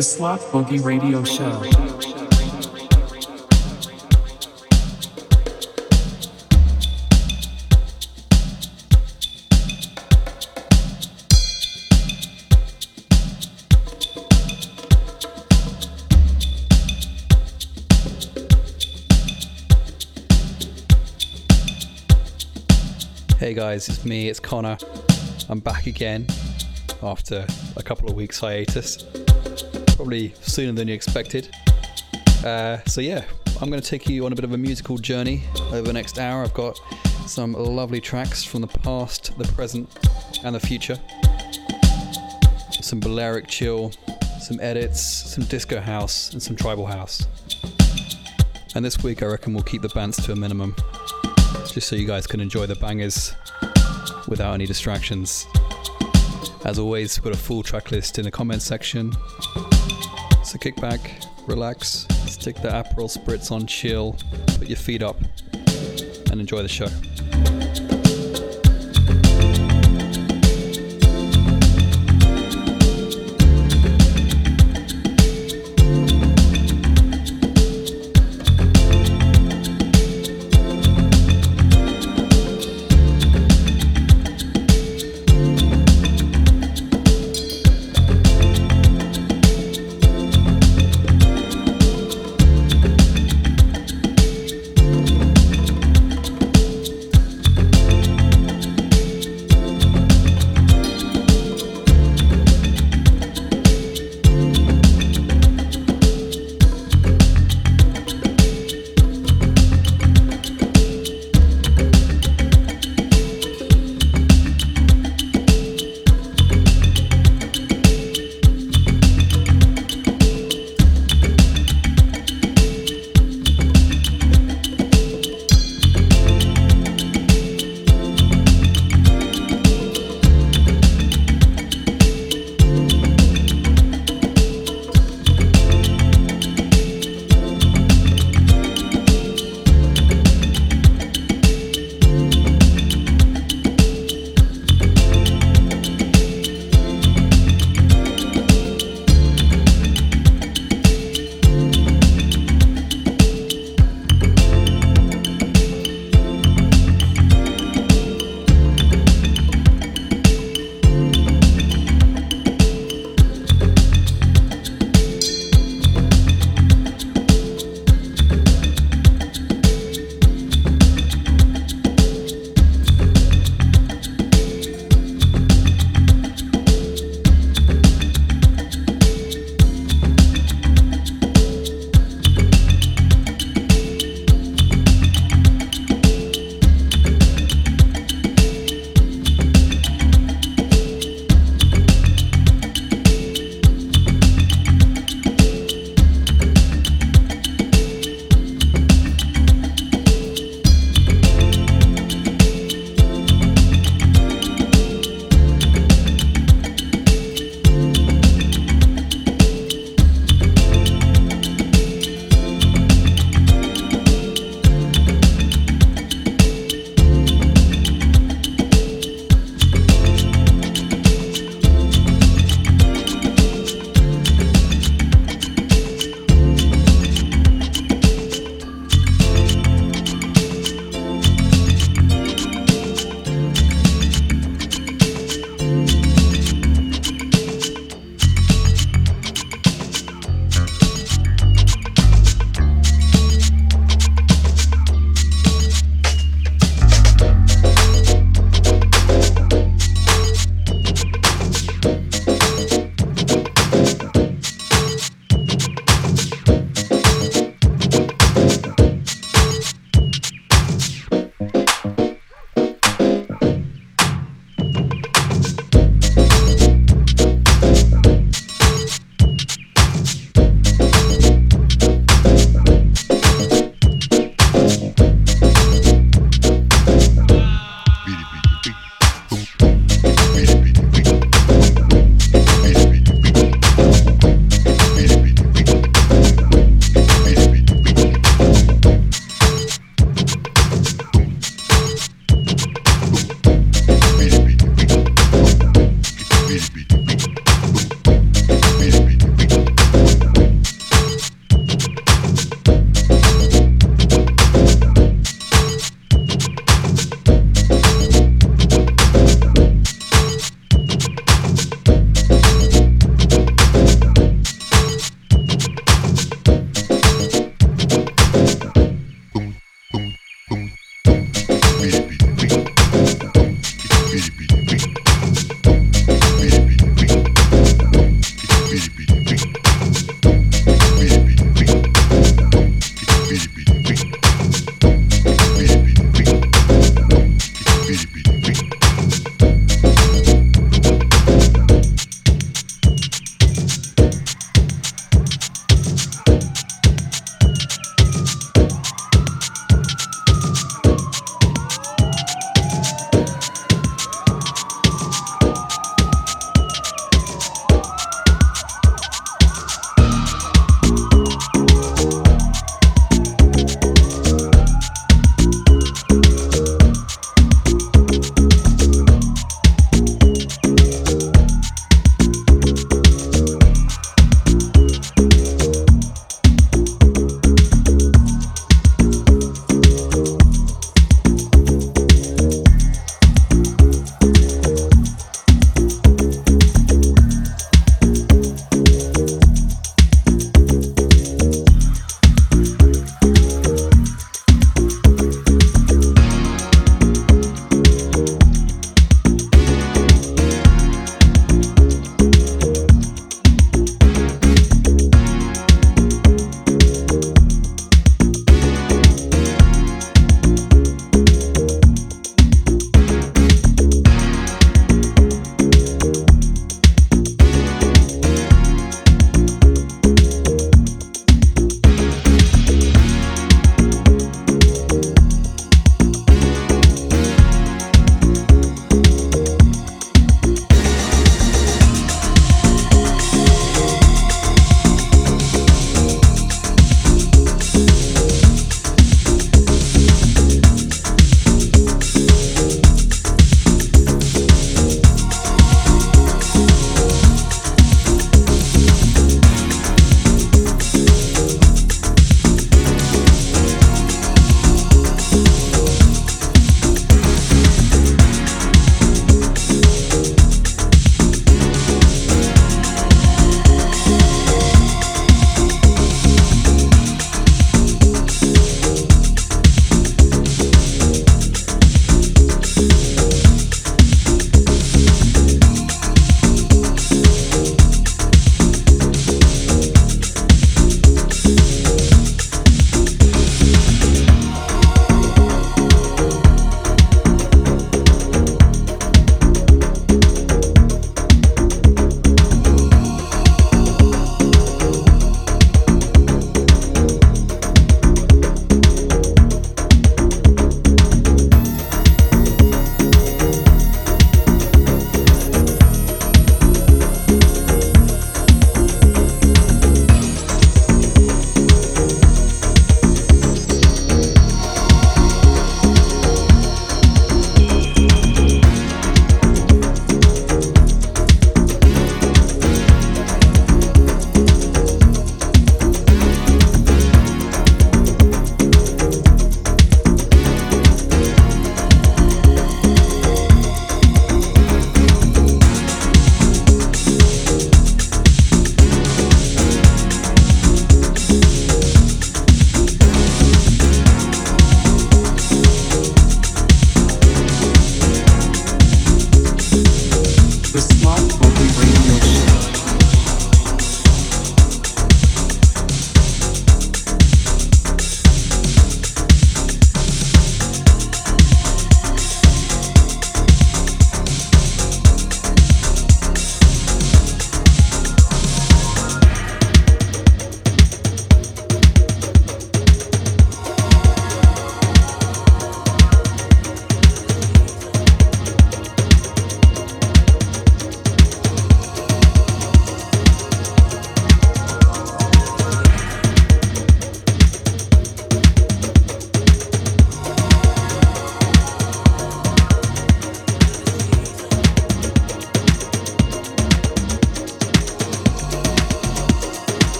The Slot Boogie Radio Show. Hey guys, it's me, it's Connor. I'm back again after a couple of weeks hiatus, probably sooner than you expected. Uh, so yeah, I'm going to take you on a bit of a musical journey over the next hour. I've got some lovely tracks from the past, the present, and the future. Some Balearic chill, some edits, some disco house, and some tribal house. And this week, I reckon we'll keep the bands to a minimum just so you guys can enjoy the bangers without any distractions. As always, put a full track list in the comments section. So kick back, relax, stick the Aperol spritz on chill, put your feet up, and enjoy the show.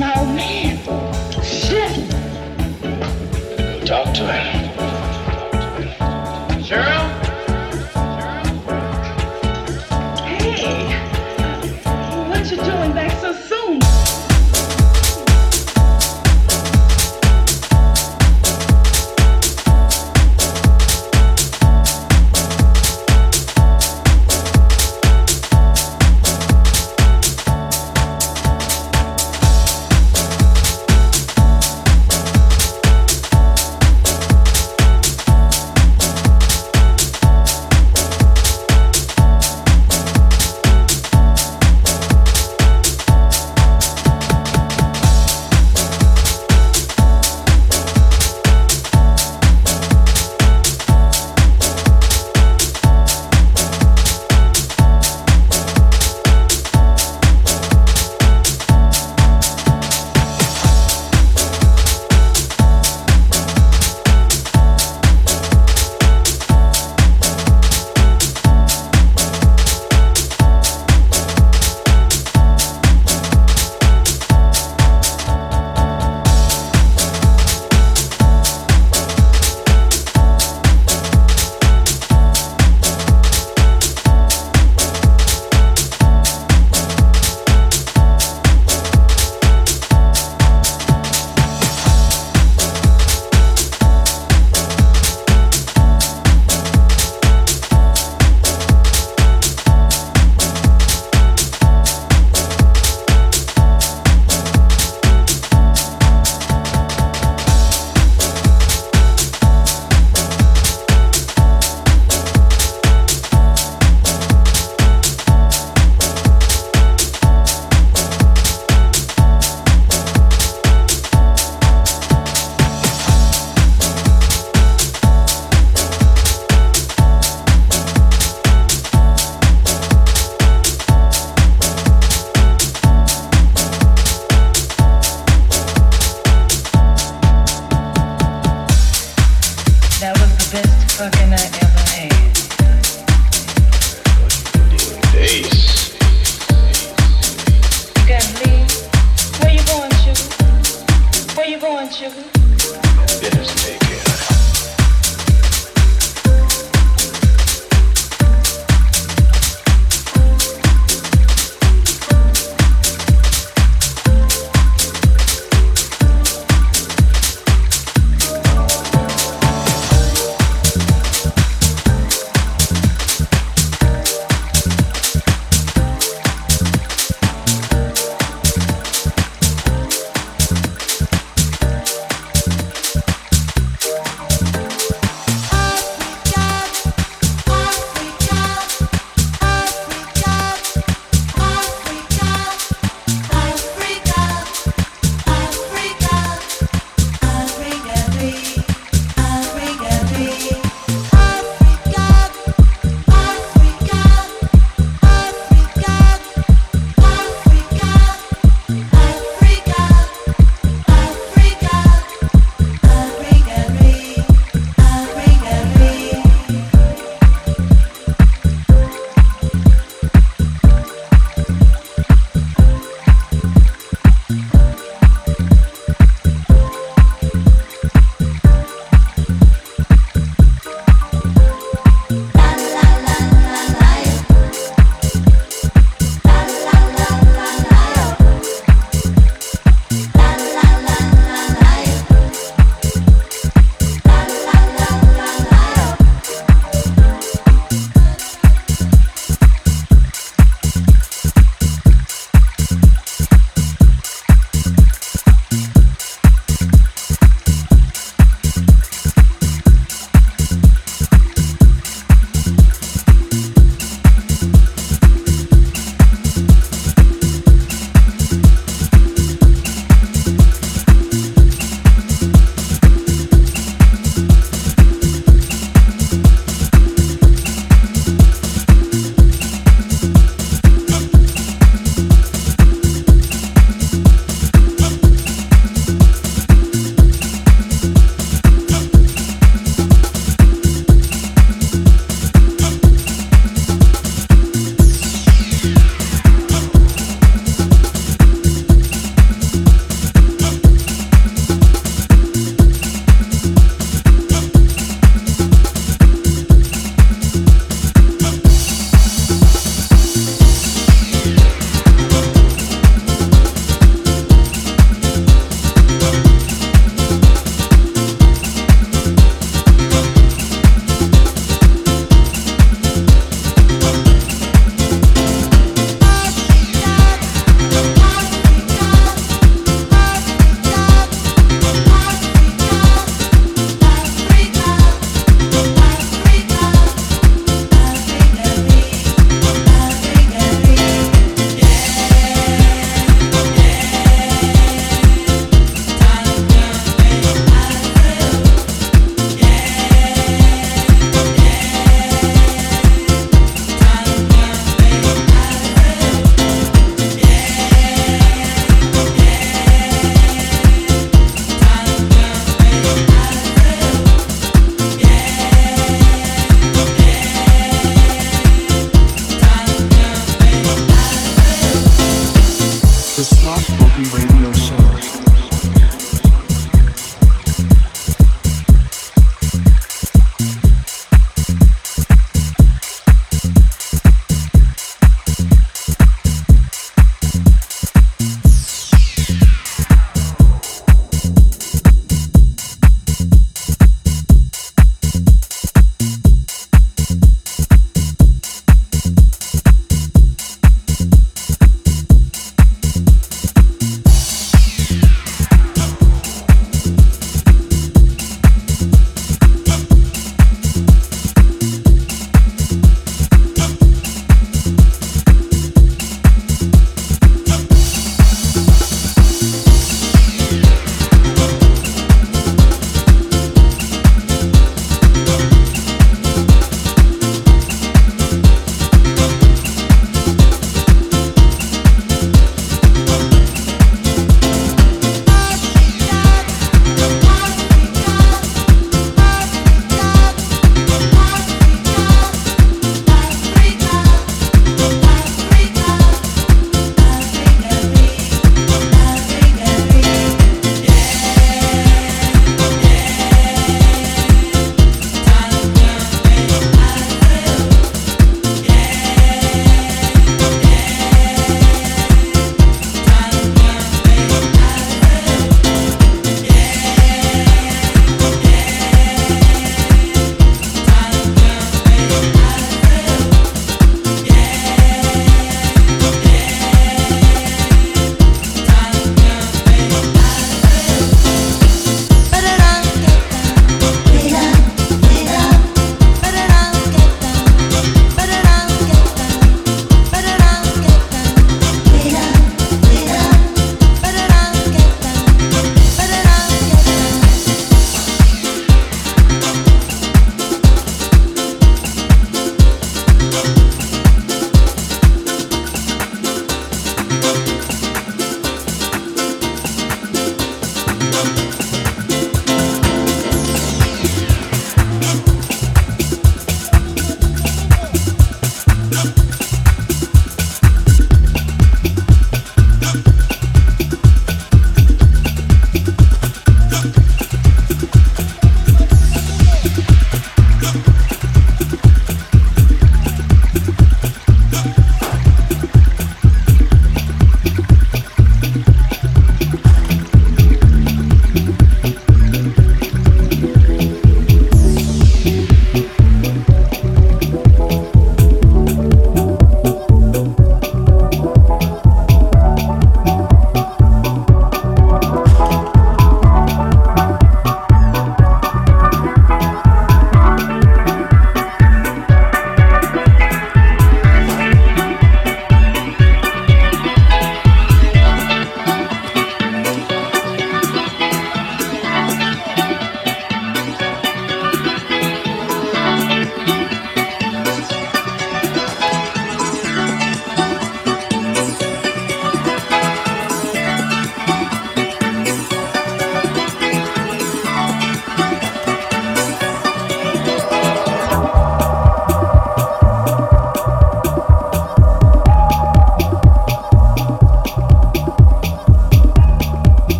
that's man. Shit. Talk to him.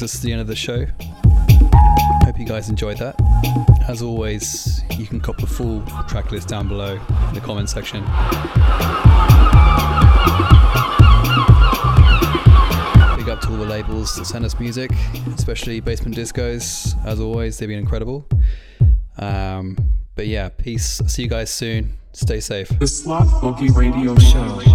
Brings us to the end of the show. Hope you guys enjoyed that. As always, you can cop the full track list down below in the comment section. Big up to all the labels that send us music, especially Basement Discos. As always, they've been incredible. Um, but yeah, peace. See you guys soon. Stay safe. The Slot Boogie Radio Show.